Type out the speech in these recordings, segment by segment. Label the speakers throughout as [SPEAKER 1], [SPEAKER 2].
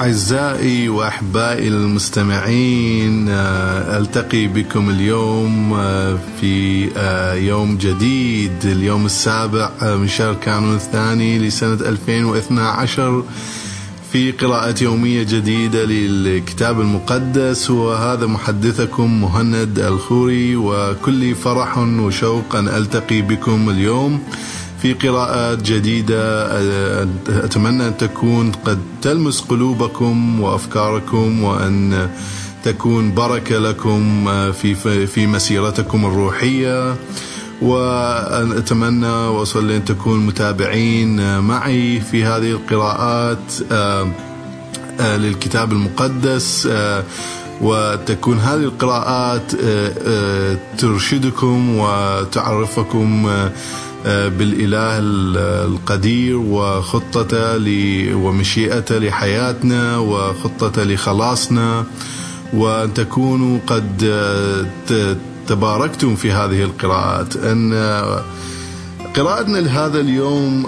[SPEAKER 1] أعزائي وأحبائي المستمعين آه، ألتقي بكم اليوم آه، في آه، يوم جديد اليوم السابع من شهر كانون الثاني لسنة 2012 في قراءة يومية جديدة للكتاب المقدس. وهذا محدثكم مهند الخوري وكل فرح وشوق أن ألتقي بكم اليوم. في قراءات جديدة أتمنى أن تكون قد تلمس قلوبكم وأفكاركم وأن تكون بركة لكم في في مسيرتكم الروحية. وأتمنى وأصلي أن تكون متابعين معي في هذه القراءات للكتاب المقدس وتكون هذه القراءات ترشدكم وتعرفكم بالإله القدير وخطته ومشيئته لحياتنا وخطته لخلاصنا. وأن تكونوا قد تباركتم في هذه القراءات. أن قراءتنا لهذا اليوم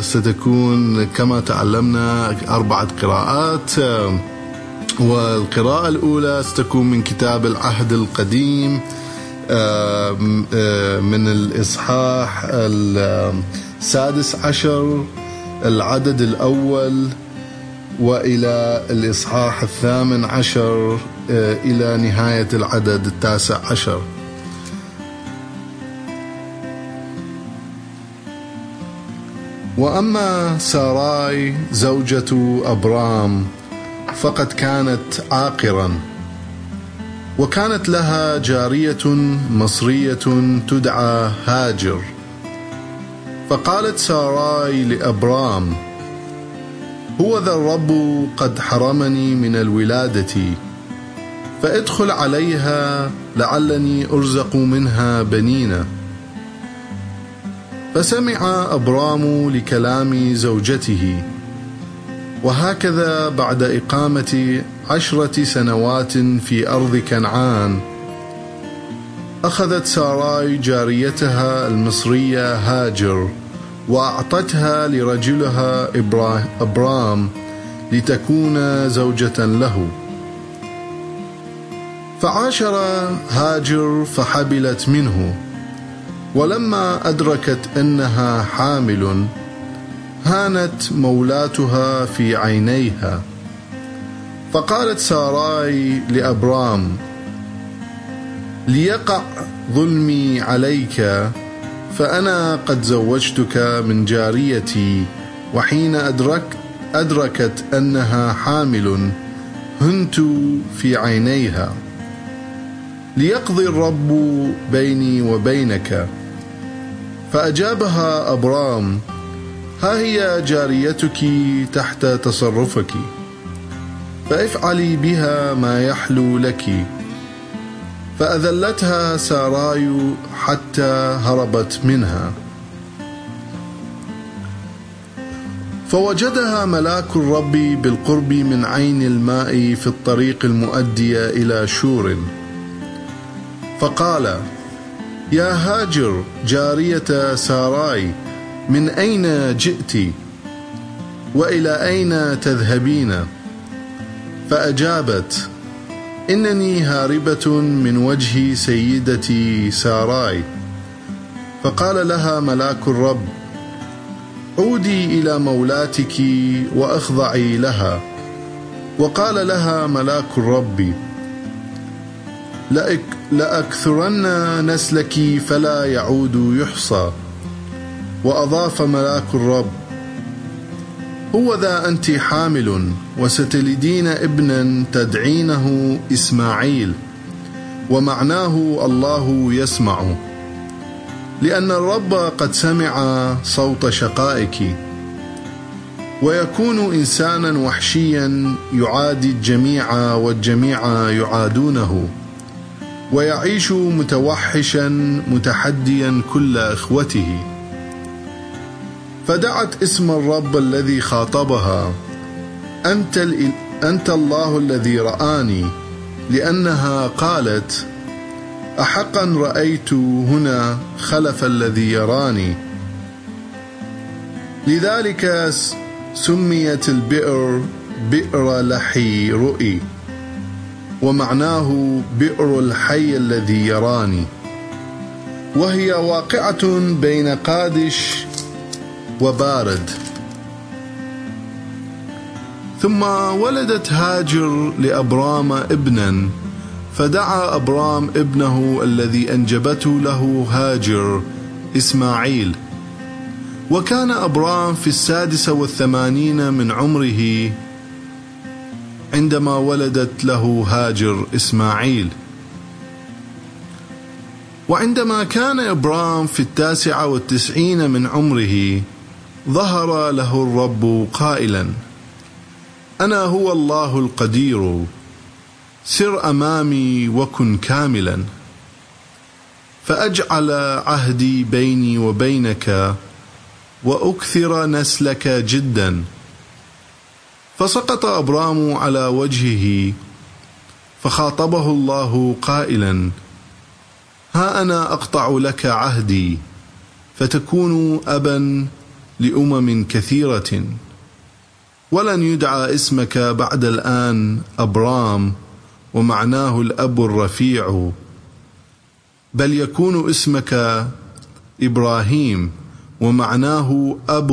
[SPEAKER 1] ستكون كما تعلمنا أربعة قراءات. والقراءة الأولى ستكون من كتاب العهد القديم. من الإصحاح السادس عشر العدد الأول وإلى الإصحاح الثامن عشر إلى نهاية العدد التاسع عشر. وأما ساراي زوجة أبرام فقد كانت عاقراً. وكانت لها جارية مصرية تدعى هاجر. فقالت ساراي لأبرام هو ذا الرب قد حرمني من الولادة فادخل عليها لعلني أرزق منها بنينا. فسمع أبرام لكلام زوجته وهكذا بعد إقامة عشرة سنوات في أرض كنعان. أخذت ساراي جاريتها المصرية هاجر وأعطتها لرجلها إبرام لتكون زوجة له. فعاشر هاجر فحبلت منه ولما أدركت أنها حامل هانت مولاتها في عينيها. فقالت ساراي لأبرام ليقع ظلمي عليك فأنا قد زوجتك من جاريتي وحين أدرك أدركت أنها حامل هنت في عينيها. ليقضي الرب بيني وبينك. فأجابها أبرام ها هي جاريتك تحت تصرفك؟ فافعلي بها ما يحلو لك. فأذلتها ساراي حتى هربت منها. فوجدها ملاك الرب بالقرب من عين الماء في الطريق المؤدية إلى شور. فقال يا هاجر جارية ساراي من أين جئت؟ وإلى أين تذهبين؟ فأجابت إنني هاربة من وجه سيدتي ساراي. فقال لها ملاك الرب عودي إلى مولاتك وأخضعي لها. وقال لها ملاك الرب لأكثرن نسلك فلا يعود يحصى. وأضاف ملاك الرب هو ذا أنت حامل وستلدين ابنا تدعينه إسماعيل ومعناه الله يسمع لأن الرب قد سمع صوت شقائك ويكون إنسانا وحشيا يعادي الجميع والجميع يعادونه ويعيش متوحشا متحديا كل إخوته. فدعت اسم الرب الذي خاطبها. أنت, أنت الله الذي رآني لأنها قالت أحقا رأيت هنا خلف الذي يراني. لذلك سميت البئر بئر لحي رؤي ومعناه بئر الحي الذي يراني. وهي واقعة بين قادش وبارد. ثم ولدت هاجر لأبرام ابنا فدعا أبرام ابنه الذي أنجبته له هاجر إسماعيل. وكان أبرام في السادسة والثمانين من عمره عندما ولدت له هاجر إسماعيل. وعندما كان إبرام في التاسعة والتسعين من عمره ظهر له الرب قائلا أنا هو الله القدير سر أمامي وكن كاملا فأجعل عهدي بيني وبينك وأكثر نسلك جدا. فسقط أبرام على وجهه فخاطبه الله قائلا ها أنا أقطع لك عهدي فتكون أبا لأمم كثيرة. ولن يدعى اسمك بعد الآن أبرام ومعناه الأب الرفيع. بل يكون اسمك إبراهيم ومعناه أب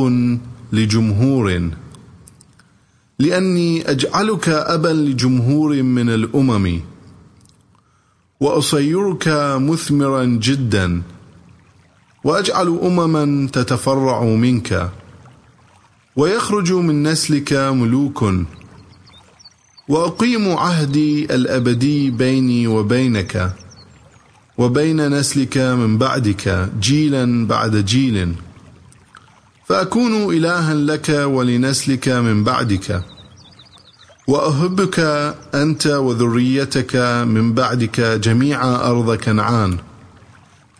[SPEAKER 1] لجمهور. لأني أجعلك أبا لجمهور من الأمم وأصيرك مثمرا جدا. وأجعل أمما تتفرع منك ويخرج من نسلك ملوك وأقيم عهدي الأبدي بيني وبينك وبين نسلك من بعدك جيلا بعد جيل فأكون إلها لك ولنسلك من بعدك وأهبك أنت وذريتك من بعدك جميع أرض كنعان.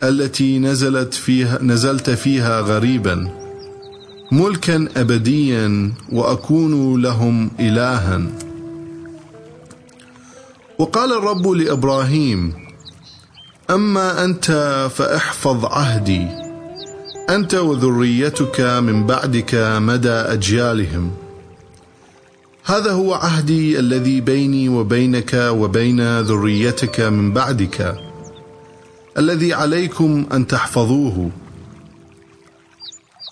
[SPEAKER 1] التي نزلت فيها نزلت فيها غريبا ملكا أبديا وأكون لهم إلها. وقال الرب لإبراهيم أما أنت فأحفظ عهدي أنت وذريتك من بعدك مدى أجيالهم. هذا هو عهدي الذي بيني وبينك وبين ذريتك من بعدك. الذي عليكم أن تحفظوه.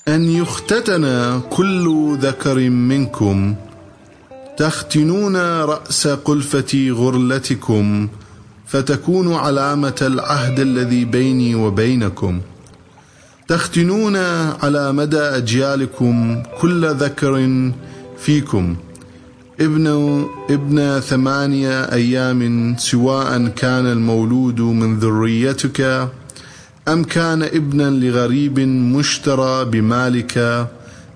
[SPEAKER 1] أن يختتن كل ذكر منكم. تختنون رأس قلفة غرلتكم. فتكون علامة العهد الذي بيني وبينكم. تختنون على مدى أجيالكم كل ذكر فيكم. ابن ابن ثمانية أيام سواء كان المولود من ذريتك أم كان ابنا لغريب مشترى بمالك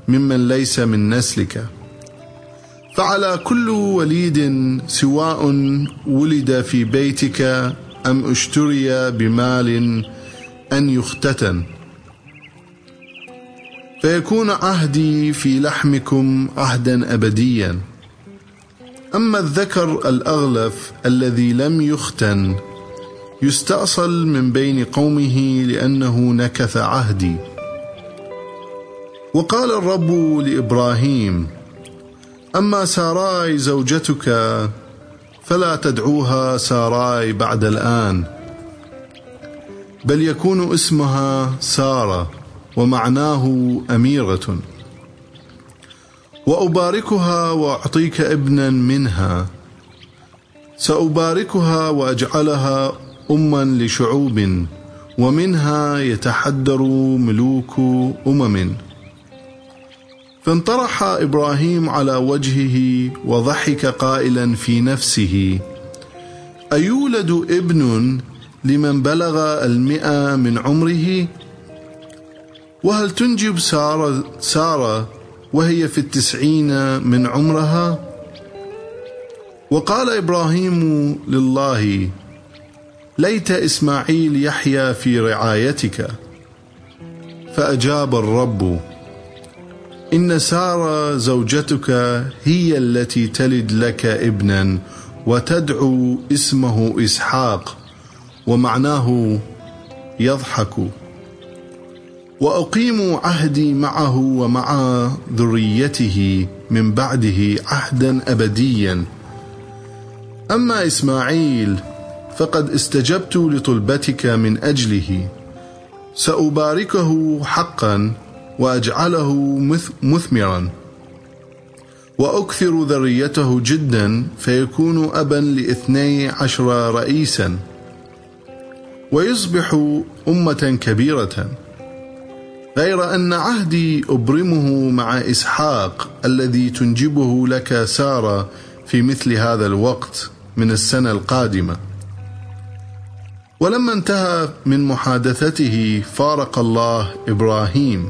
[SPEAKER 1] ممن ليس من نسلك. فعلى كل وليد سواء ولد في بيتك أم اشتري بمال أن يختتن. فيكون عهدي في لحمكم عهدا أبديا. أما الذكر الأغلف الذي لم يختن يستأصل من بين قومه لأنه نكث عهدي. وقال الرب لإبراهيم أما ساراي زوجتك فلا تدعوها ساراي بعد الآن بل يكون اسمها سارة ومعناه أميرة. وأباركها وأعطيك ابنا منها. سأباركها وأجعلها أما لشعوب ومنها يتحدر ملوك أمم. فانطرح إبراهيم على وجهه وضحك قائلا في نفسه أيولد ابن لمن بلغ المئة من عمره؟ وهل تنجب سارة, سارة وهي في التسعين من عمرها. وقال إبراهيم لله ليت إسماعيل يحيا في رعايتك. فأجاب الرب إن سارة زوجتك هي التي تلد لك ابنا وتدعو اسمه إسحاق ومعناه يضحك. وأقيم عهدي معه ومع ذريته من بعده عهدا أبديا. أما إسماعيل فقد استجبت لطلبتك من أجله. سأباركه حقا وأجعله مثمرا. وأكثر ذريته جدا فيكون أبا لاثني عشر رئيسا. ويصبح أمة كبيرة. غير أن عهدي أبرمه مع إسحاق الذي تنجبه لك سارة في مثل هذا الوقت من السنة القادمة. ولما انتهى من محادثته فارق الله إبراهيم.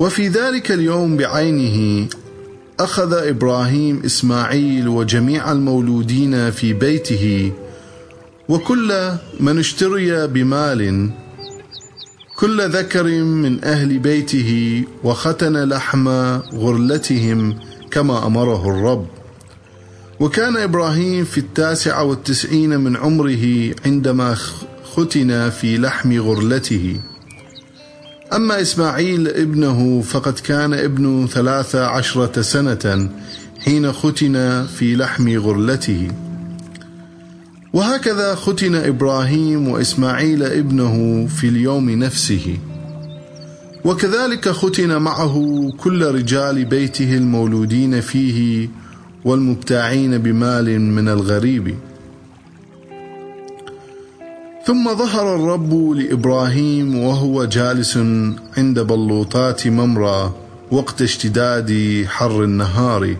[SPEAKER 1] وفي ذلك اليوم بعينه أخذ إبراهيم إسماعيل وجميع المولودين في بيته وكل من اشتري بمال كل ذكر من أهل بيته وختن لحم غرلتهم كما أمره الرب. وكان إبراهيم في التاسع والتسعين من عمره عندما ختن في لحم غرلته. أما إسماعيل ابنه فقد كان ابن ثلاث عشرة سنة حين ختن في لحم غرلته. وهكذا ختن إبراهيم وإسماعيل ابنه في اليوم نفسه. وكذلك ختن معه كل رجال بيته المولودين فيه والمبتاعين بمال من الغريب. ثم ظهر الرب لإبراهيم وهو جالس عند بلوطات ممرى وقت اشتداد حر النهار.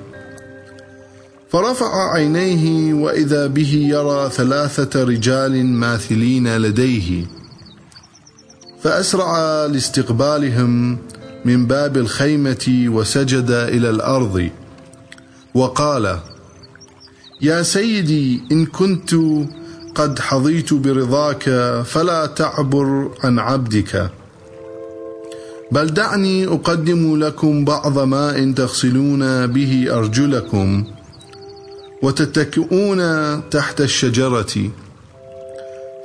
[SPEAKER 1] فرفع عينيه وإذا به يرى ثلاثة رجال ماثلين لديه. فأسرع لاستقبالهم من باب الخيمة وسجد إلى الأرض. وقال يا سيدي إن كنت قد حظيت برضاك فلا تعبر عن عبدك. بل دعني أقدم لكم بعض ماء تغسلون به أرجلكم. وتتكئون تحت الشجرة.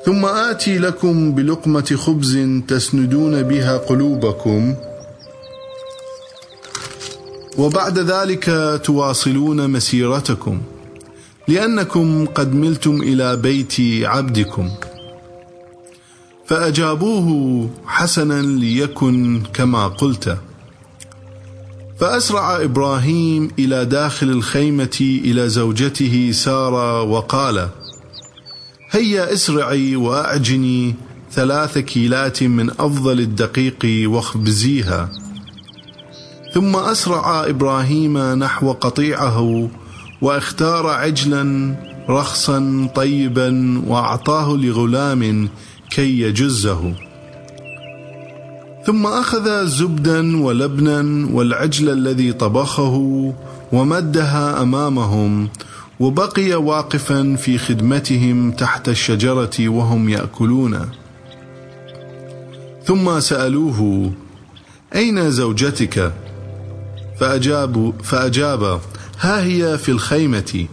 [SPEAKER 1] ثم آتي لكم بلقمة خبز تسندون بها قلوبكم. وبعد ذلك تواصلون مسيرتكم لأنكم قد ملتم إلى بيت عبدكم. فأجابوه حسنا ليكن كما قلت. فأسرع إبراهيم إلى داخل الخيمة إلى زوجته سارة وقال هيا أسرعي وأعجني ثلاث كيلات من أفضل الدقيق واخبزيها. ثم أسرع إبراهيم نحو قطيعه واختار عجلا رخصا طيبا وأعطاه لغلام كي يجزه. ثم أخذ زبدا ولبنا والعجل الذي طبخه ومدها أمامهم وبقي واقفا في خدمتهم تحت الشجرة وهم ياكلون ثم سألوه أين زوجتك؟ فاجاب فأجاب ها هي في الخيمة.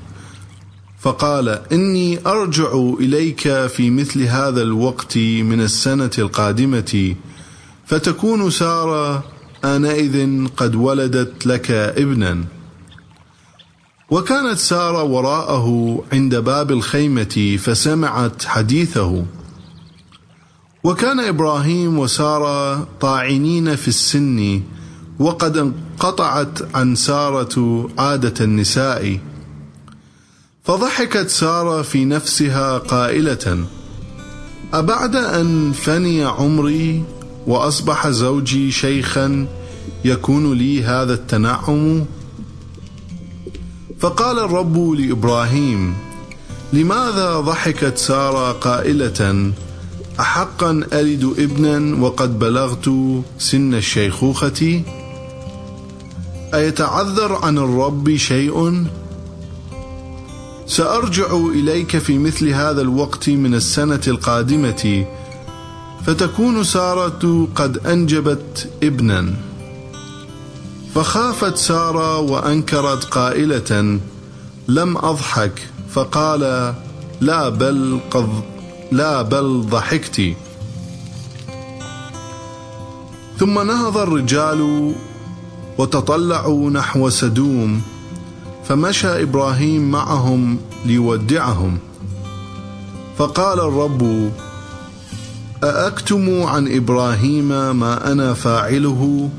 [SPEAKER 1] فقال إني أرجع إليك في مثل هذا الوقت من السنة القادمة فتكون سارة آنئذ قد ولدت لك ابنا. وكانت سارة وراءه عند باب الخيمة فسمعت حديثه. وكان إبراهيم وسارة طاعنين في السن وقد انقطعت عن سارة عادة النساء. فضحكت سارة في نفسها قائلة أبعد أن فني عمري وأصبح زوجي شيخا يكون لي هذا التنعم فقال الرب لإبراهيم لماذا ضحكت سارة قائلة أحقا ألد ابنا وقد بلغت سن الشيخوخة؟ أيتعذر عن الرب شيء؟ سأرجع إليك في مثل هذا الوقت من السنة القادمة فتكون سارة قد أنجبت ابنا. فخافت سارة وأنكرت قائلة لم أضحك. فقال لا بل قد لا بل ضحكت. ثم نهض الرجال وتطلعوا نحو سدوم فمشى إبراهيم معهم ليودعهم. فقال الرب أأكتم عن إبراهيم ما أنا فاعله؟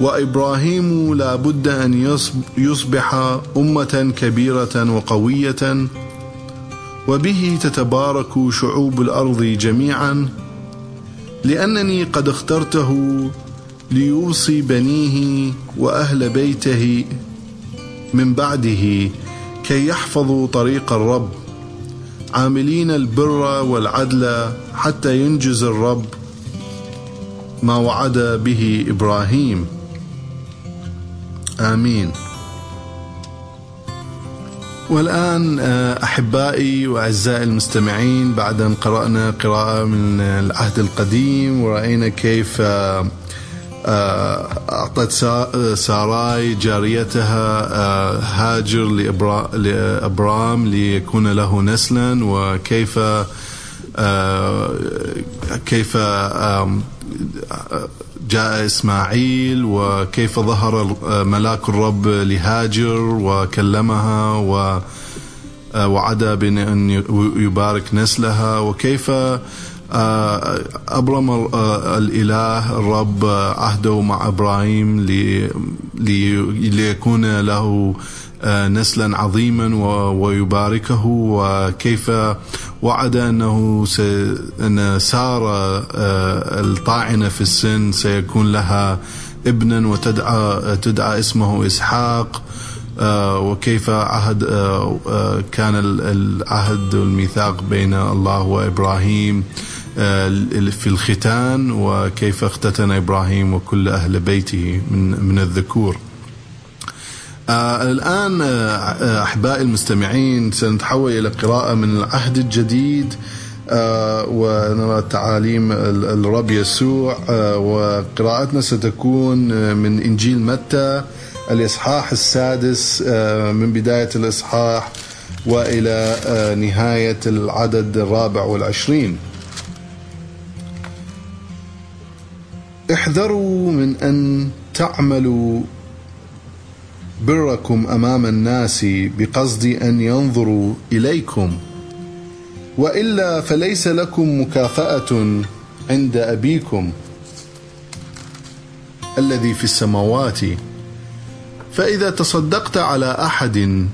[SPEAKER 1] وإبراهيم لا بد أن يصبح أمة كبيرة وقوية وبه تتبارك شعوب الأرض جميعا. لأنني قد اخترته ليوصي بنيه وأهل بيته من بعده كي يحفظوا طريق الرب. عاملين البر والعدل حتى ينجز الرب ما وعد به إبراهيم. آمين. والآن آه، أحبائي وأعزائي المستمعين بعد أن قرأنا قراءة من العهد القديم ورأينا كيف آه، أعطت ساراي جاريتها هاجر لأبرام ليكون له نسلا وكيف كيف جاء إسماعيل وكيف ظهر ملاك الرب لهاجر وكلمها ووعد بأن يبارك نسلها وكيف آه، أبرم آه، الإله الرب عهده مع إبراهيم ليكون له آه، نسلا عظيما ويباركه. وكيف وعد أنه أن ساره الطاعنة في السن سيكون لها ابنا وتدعى تدعى اسمه إسحاق. وكيف عهد كان العهد والميثاق بين الله وإبراهيم. في الختان وكيف اختتن إبراهيم وكل أهل بيته من من الذكور. آه الآن آه أحبائي المستمعين سنتحول إلى قراءة من العهد الجديد آه ونرى تعاليم الرب يسوع آه وقراءتنا ستكون آه، من إنجيل متى الإصحاح السادس آه من بداية الإصحاح وإلى آه نهاية العدد الرابع والعشرين احذروا من أن تعملوا بركم أمام الناس بقصد أن ينظروا إليكم. وإلا فليس لكم مكافأة عند أبيكم الذي في السماوات. فإذا تصدقت على أحد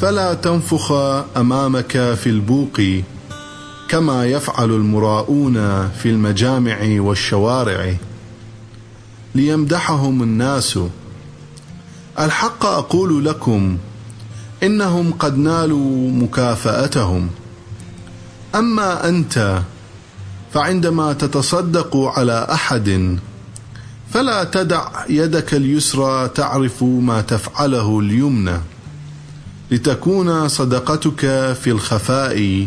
[SPEAKER 1] فلا تنفخ أمامك في البوق كما يفعل المراؤون في المجامع والشوارع. ليمدحهم الناس. الحق أقول لكم إنهم قد نالوا مكافأتهم. أما أنت فعندما تتصدق على أحد فلا تدع يدك اليسرى تعرف ما تفعله اليمنى. لتكون صدقتك في الخفاء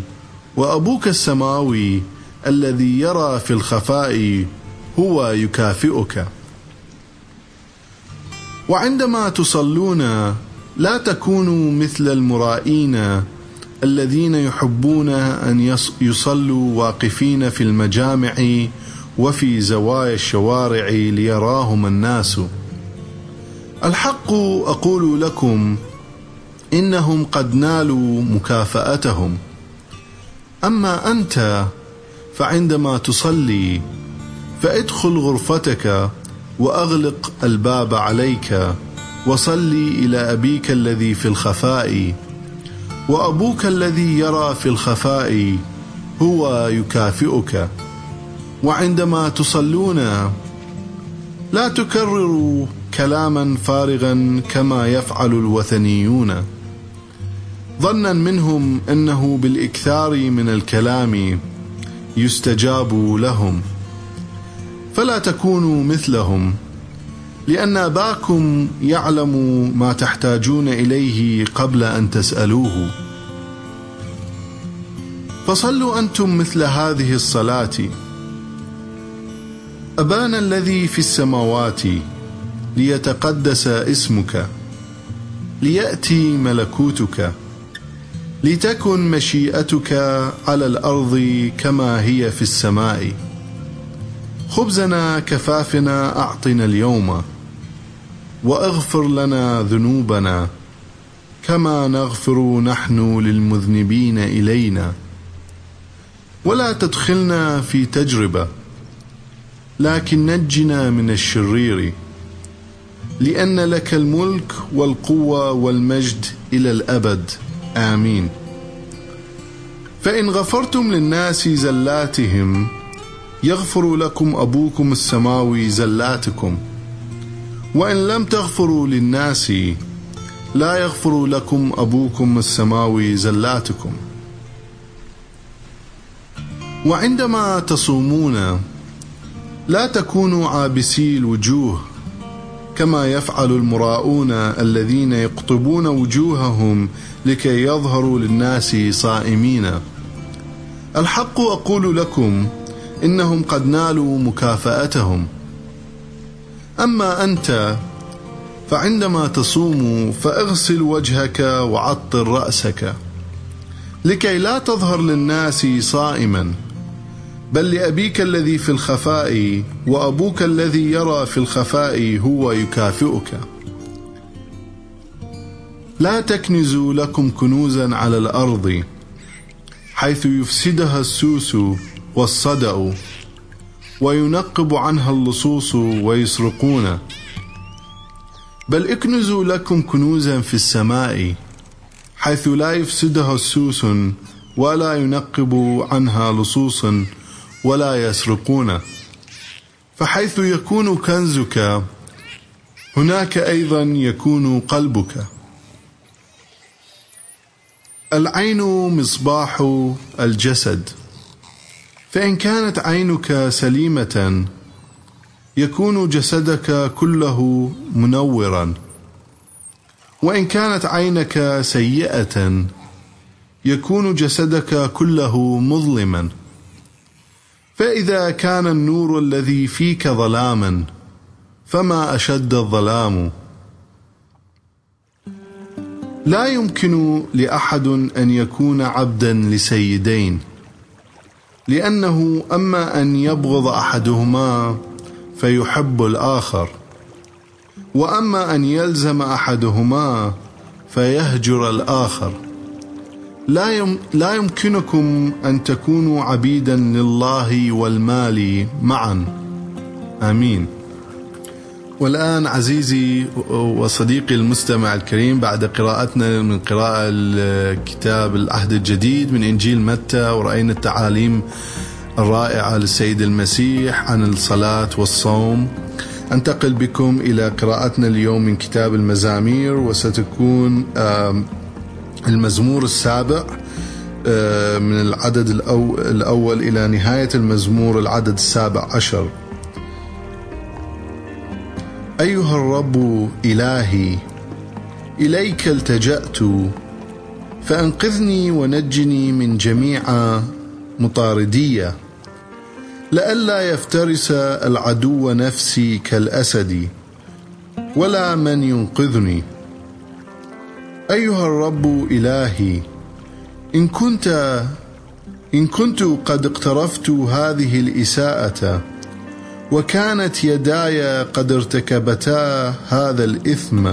[SPEAKER 1] وأبوك السماوي الذي يرى في الخفاء هو يكافئك. وعندما تصلون لا تكونوا مثل المرائين الذين يحبون أن يصلوا واقفين في المجامع وفي زوايا الشوارع ليراهم الناس. الحق أقول لكم إنهم قد نالوا مكافأتهم. أما أنت فعندما تصلي فادخل غرفتك وأغلق الباب عليك وصلي إلى أبيك الذي في الخفاء وأبوك الذي يرى في الخفاء هو يكافئك. وعندما تصلون لا تكرروا كلاما فارغا كما يفعل الوثنيون. ظنا منهم إنه بالإكثار من الكلام يستجاب لهم. فلا تكونوا مثلهم لأن أباكم يعلم ما تحتاجون إليه قبل أن تسألوه. فصلوا أنتم مثل هذه الصلاة. ابانا الذي في السماوات ليتقدس اسمك ليأتي ملكوتك لتكن مشيئتك على الأرض كما هي في السماء. خبزنا كفافنا أعطنا اليوم وأغفر لنا ذنوبنا كما نغفر نحن للمذنبين إلينا ولا تدخلنا في تجربة لكن نجنا من الشرير لأن لك الملك والقوة والمجد إلى الأبد. آمين. فإن غفرتم للناس زلاتهم يغفر لكم أبوكم السماوي زلاتكم. وإن لم تغفروا للناس لا يغفر لكم أبوكم السماوي زلاتكم. وعندما تصومون لا تكونوا عابسي الوجوه كما يفعل المراؤون الذين يقطبون وجوههم لكي يظهروا للناس صائمين. الحق أقول لكم إنهم قد نالوا مكافأتهم. أما أنت فعندما تصوم فاغسل وجهك وعطر رأسك لكي لا تظهر للناس صائما. بل لأبيك الذي في الخفاء وأبوك الذي يرى في الخفاء هو يكافئك. لا تكنزوا لكم كنوزا على الأرض حيث يفسدها السوس والصدأ وينقب عنها اللصوص ويسرقون. بل اكنزوا لكم كنوزا في السماء حيث لا يفسدها السوس ولا ينقب عنها لصوص ولا يسرقون. فحيث يكون كنزك هناك أيضا يكون قلبك. العين مصباح الجسد. فإن كانت عينك سليمة يكون جسدك كله منورا. وإن كانت عينك سيئة يكون جسدك كله مظلما. فإذا كان النور الذي فيك ظلاما فما أشد الظلام؟ لا يمكن لأحد أن يكون عبدا لسيدين. لأنه أما أن يبغض أحدهما فيحب الآخر وأما أن يلزم أحدهما فيهجر الآخر. لا يم لا يمكنكم أن تكونوا عبيدا لله والمال معا. آمين. والآن عزيزي وصديقي المستمع الكريم بعد قراءتنا من قراءة الكتاب العهد الجديد من إنجيل متى ورأينا التعاليم الرائعة للسيد المسيح عن الصلاة والصوم. أنتقل بكم إلى قراءتنا اليوم من كتاب المزامير وستكون المزمور السابع من العدد الأول إلى نهاية المزمور العدد السابع عشر. أيها الرب إلهي إليك التجأت فأنقذني ونجني من جميع مطارديه لئلا يفترس العدو نفسي كالأسد ولا من ينقذني. أيها الرب إلهي إن كنت إن كنت قد اقترفت هذه الإساءة وكانت يداي قد ارتكبتا هذا الإثم.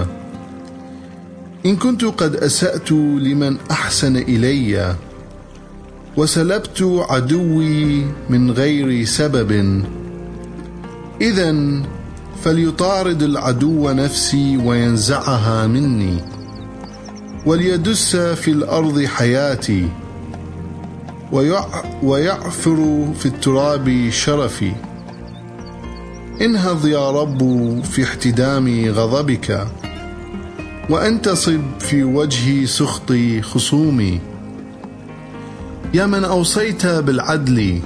[SPEAKER 1] إن كنت قد أسأت لمن أحسن إلي وسلبت عدوي من غير سبب. اذا فليطارد العدو نفسي وينزعها مني وليدس في الأرض حياتي ويعفر في التراب شرفي. انهض يا رب في احتدام غضبك وانتصب في وجه سخط خصومي. يا من أوصيت بالعدل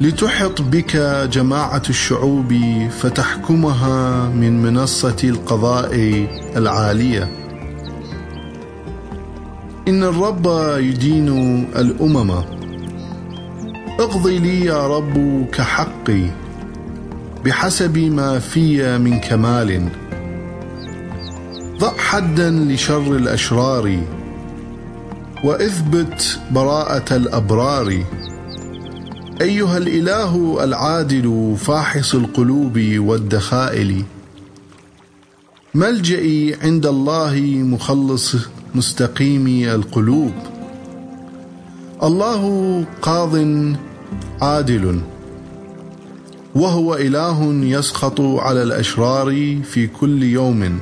[SPEAKER 1] لتحط بك جماعة الشعوب فتحكمها من منصة القضاء العالية. إن الرب يدين الأمم. اقضي لي يا رب كحقي. بحسب ما في من كمال. ضع حدا لشر الأشرار وإثبت براءة الأبرار. أيها الإله العادل فاحص القلوب والدخائل. ملجئي عند الله مخلص مستقيم القلوب. الله قاض عادل. وهو إله يسخط على الأشرار في كل يوم.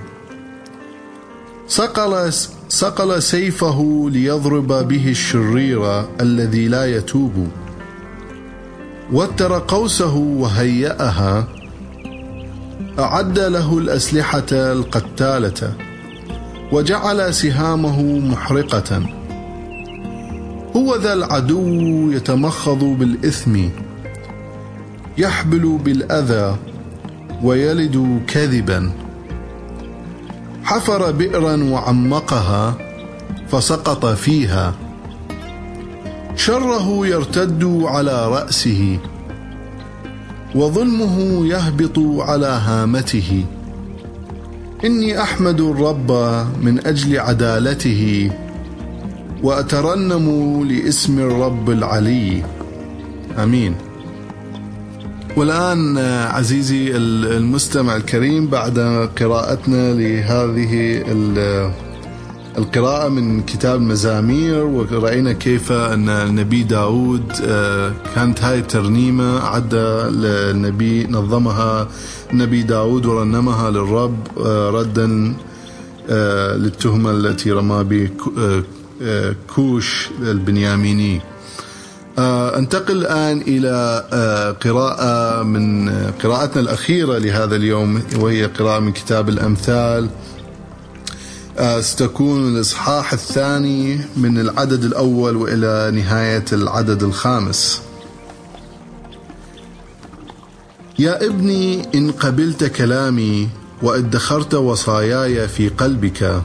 [SPEAKER 1] صقل صقل سيفه ليضرب به الشرير الذي لا يتوب. وتر قوسه وهيأها. أعد له الأسلحة القتالة. وجعل سهامه محرقة. هو ذا العدو يتمخض بالإثم. يحبل بالأذى ويلد كذبا. حفر بئرا وعمقها فسقط فيها. شره يرتد على رأسه وظلمه يهبط على هامته. إني أحمد الرب من أجل عدالته وأترنم لاسم الرب العلي. آمين. والآن عزيزي المستمع الكريم بعد قراءتنا لهذه القراءة من كتاب مزامير ورأينا كيف أن النبي داود كانت هاي الترنيمة عد النبي نظمها النبي داود ورنمها للرب ردا للتهمة التي رمى بكوش البنياميني. انتقل الآن إلى قراءة من قراءتنا الأخيرة لهذا اليوم وهي قراءة من كتاب الأمثال. ستكون الإصحاح الثاني من العدد الأول وإلى نهاية العدد الخامس. يا ابني إن قبلت كلامي وادخرت وصاياي في قلبك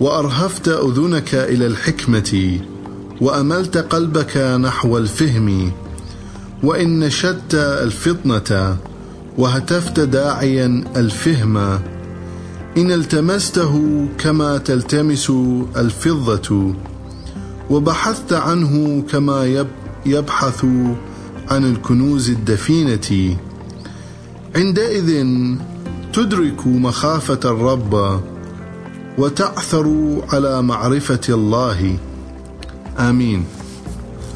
[SPEAKER 1] وأرهفت أذنك إلى الحكمة وأملت قلبك نحو الفهم وإن نشدت الفطنة وهتفت داعيا الفهم. إن التمسته كما تلتمس الفضة وبحثت عنه كما يبحث عن الكنوز الدفينة. عندئذ تدرك مخافة الرب وتعثر على معرفة الله. آمين.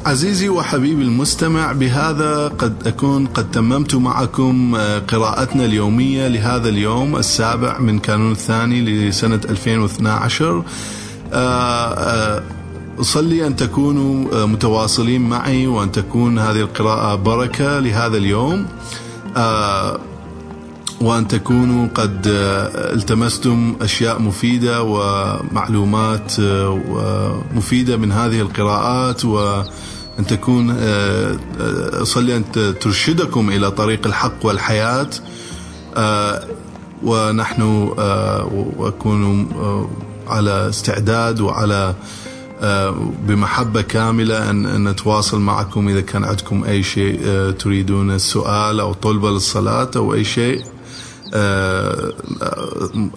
[SPEAKER 1] عزيزي وحبيبي المستمع بهذا قد أكون قد تممت معكم قراءتنا اليومية لهذا اليوم السابع من كانون الثاني لسنة 2012 أصلي أن تكونوا متواصلين معي وأن تكون هذه القراءة بركة لهذا اليوم. وأن تكونوا قد التمستم أشياء مفيدة ومعلومات مفيدة من هذه القراءات وأن تكون أصلي أن ترشدكم إلى طريق الحق والحياة ونحن وأكون على استعداد وعلى بمحبة كاملة أن نتواصل معكم إذا كان عندكم أي شيء تريدون السؤال أو طلبة للصلاة أو أي شيء.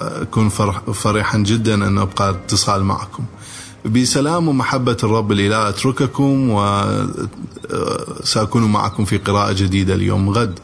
[SPEAKER 1] أكون فرحا جدا أن أبقى اتصال معكم. بسلام ومحبة الرب الإله أترككم وسأكون معكم في قراءة جديدة اليوم غد.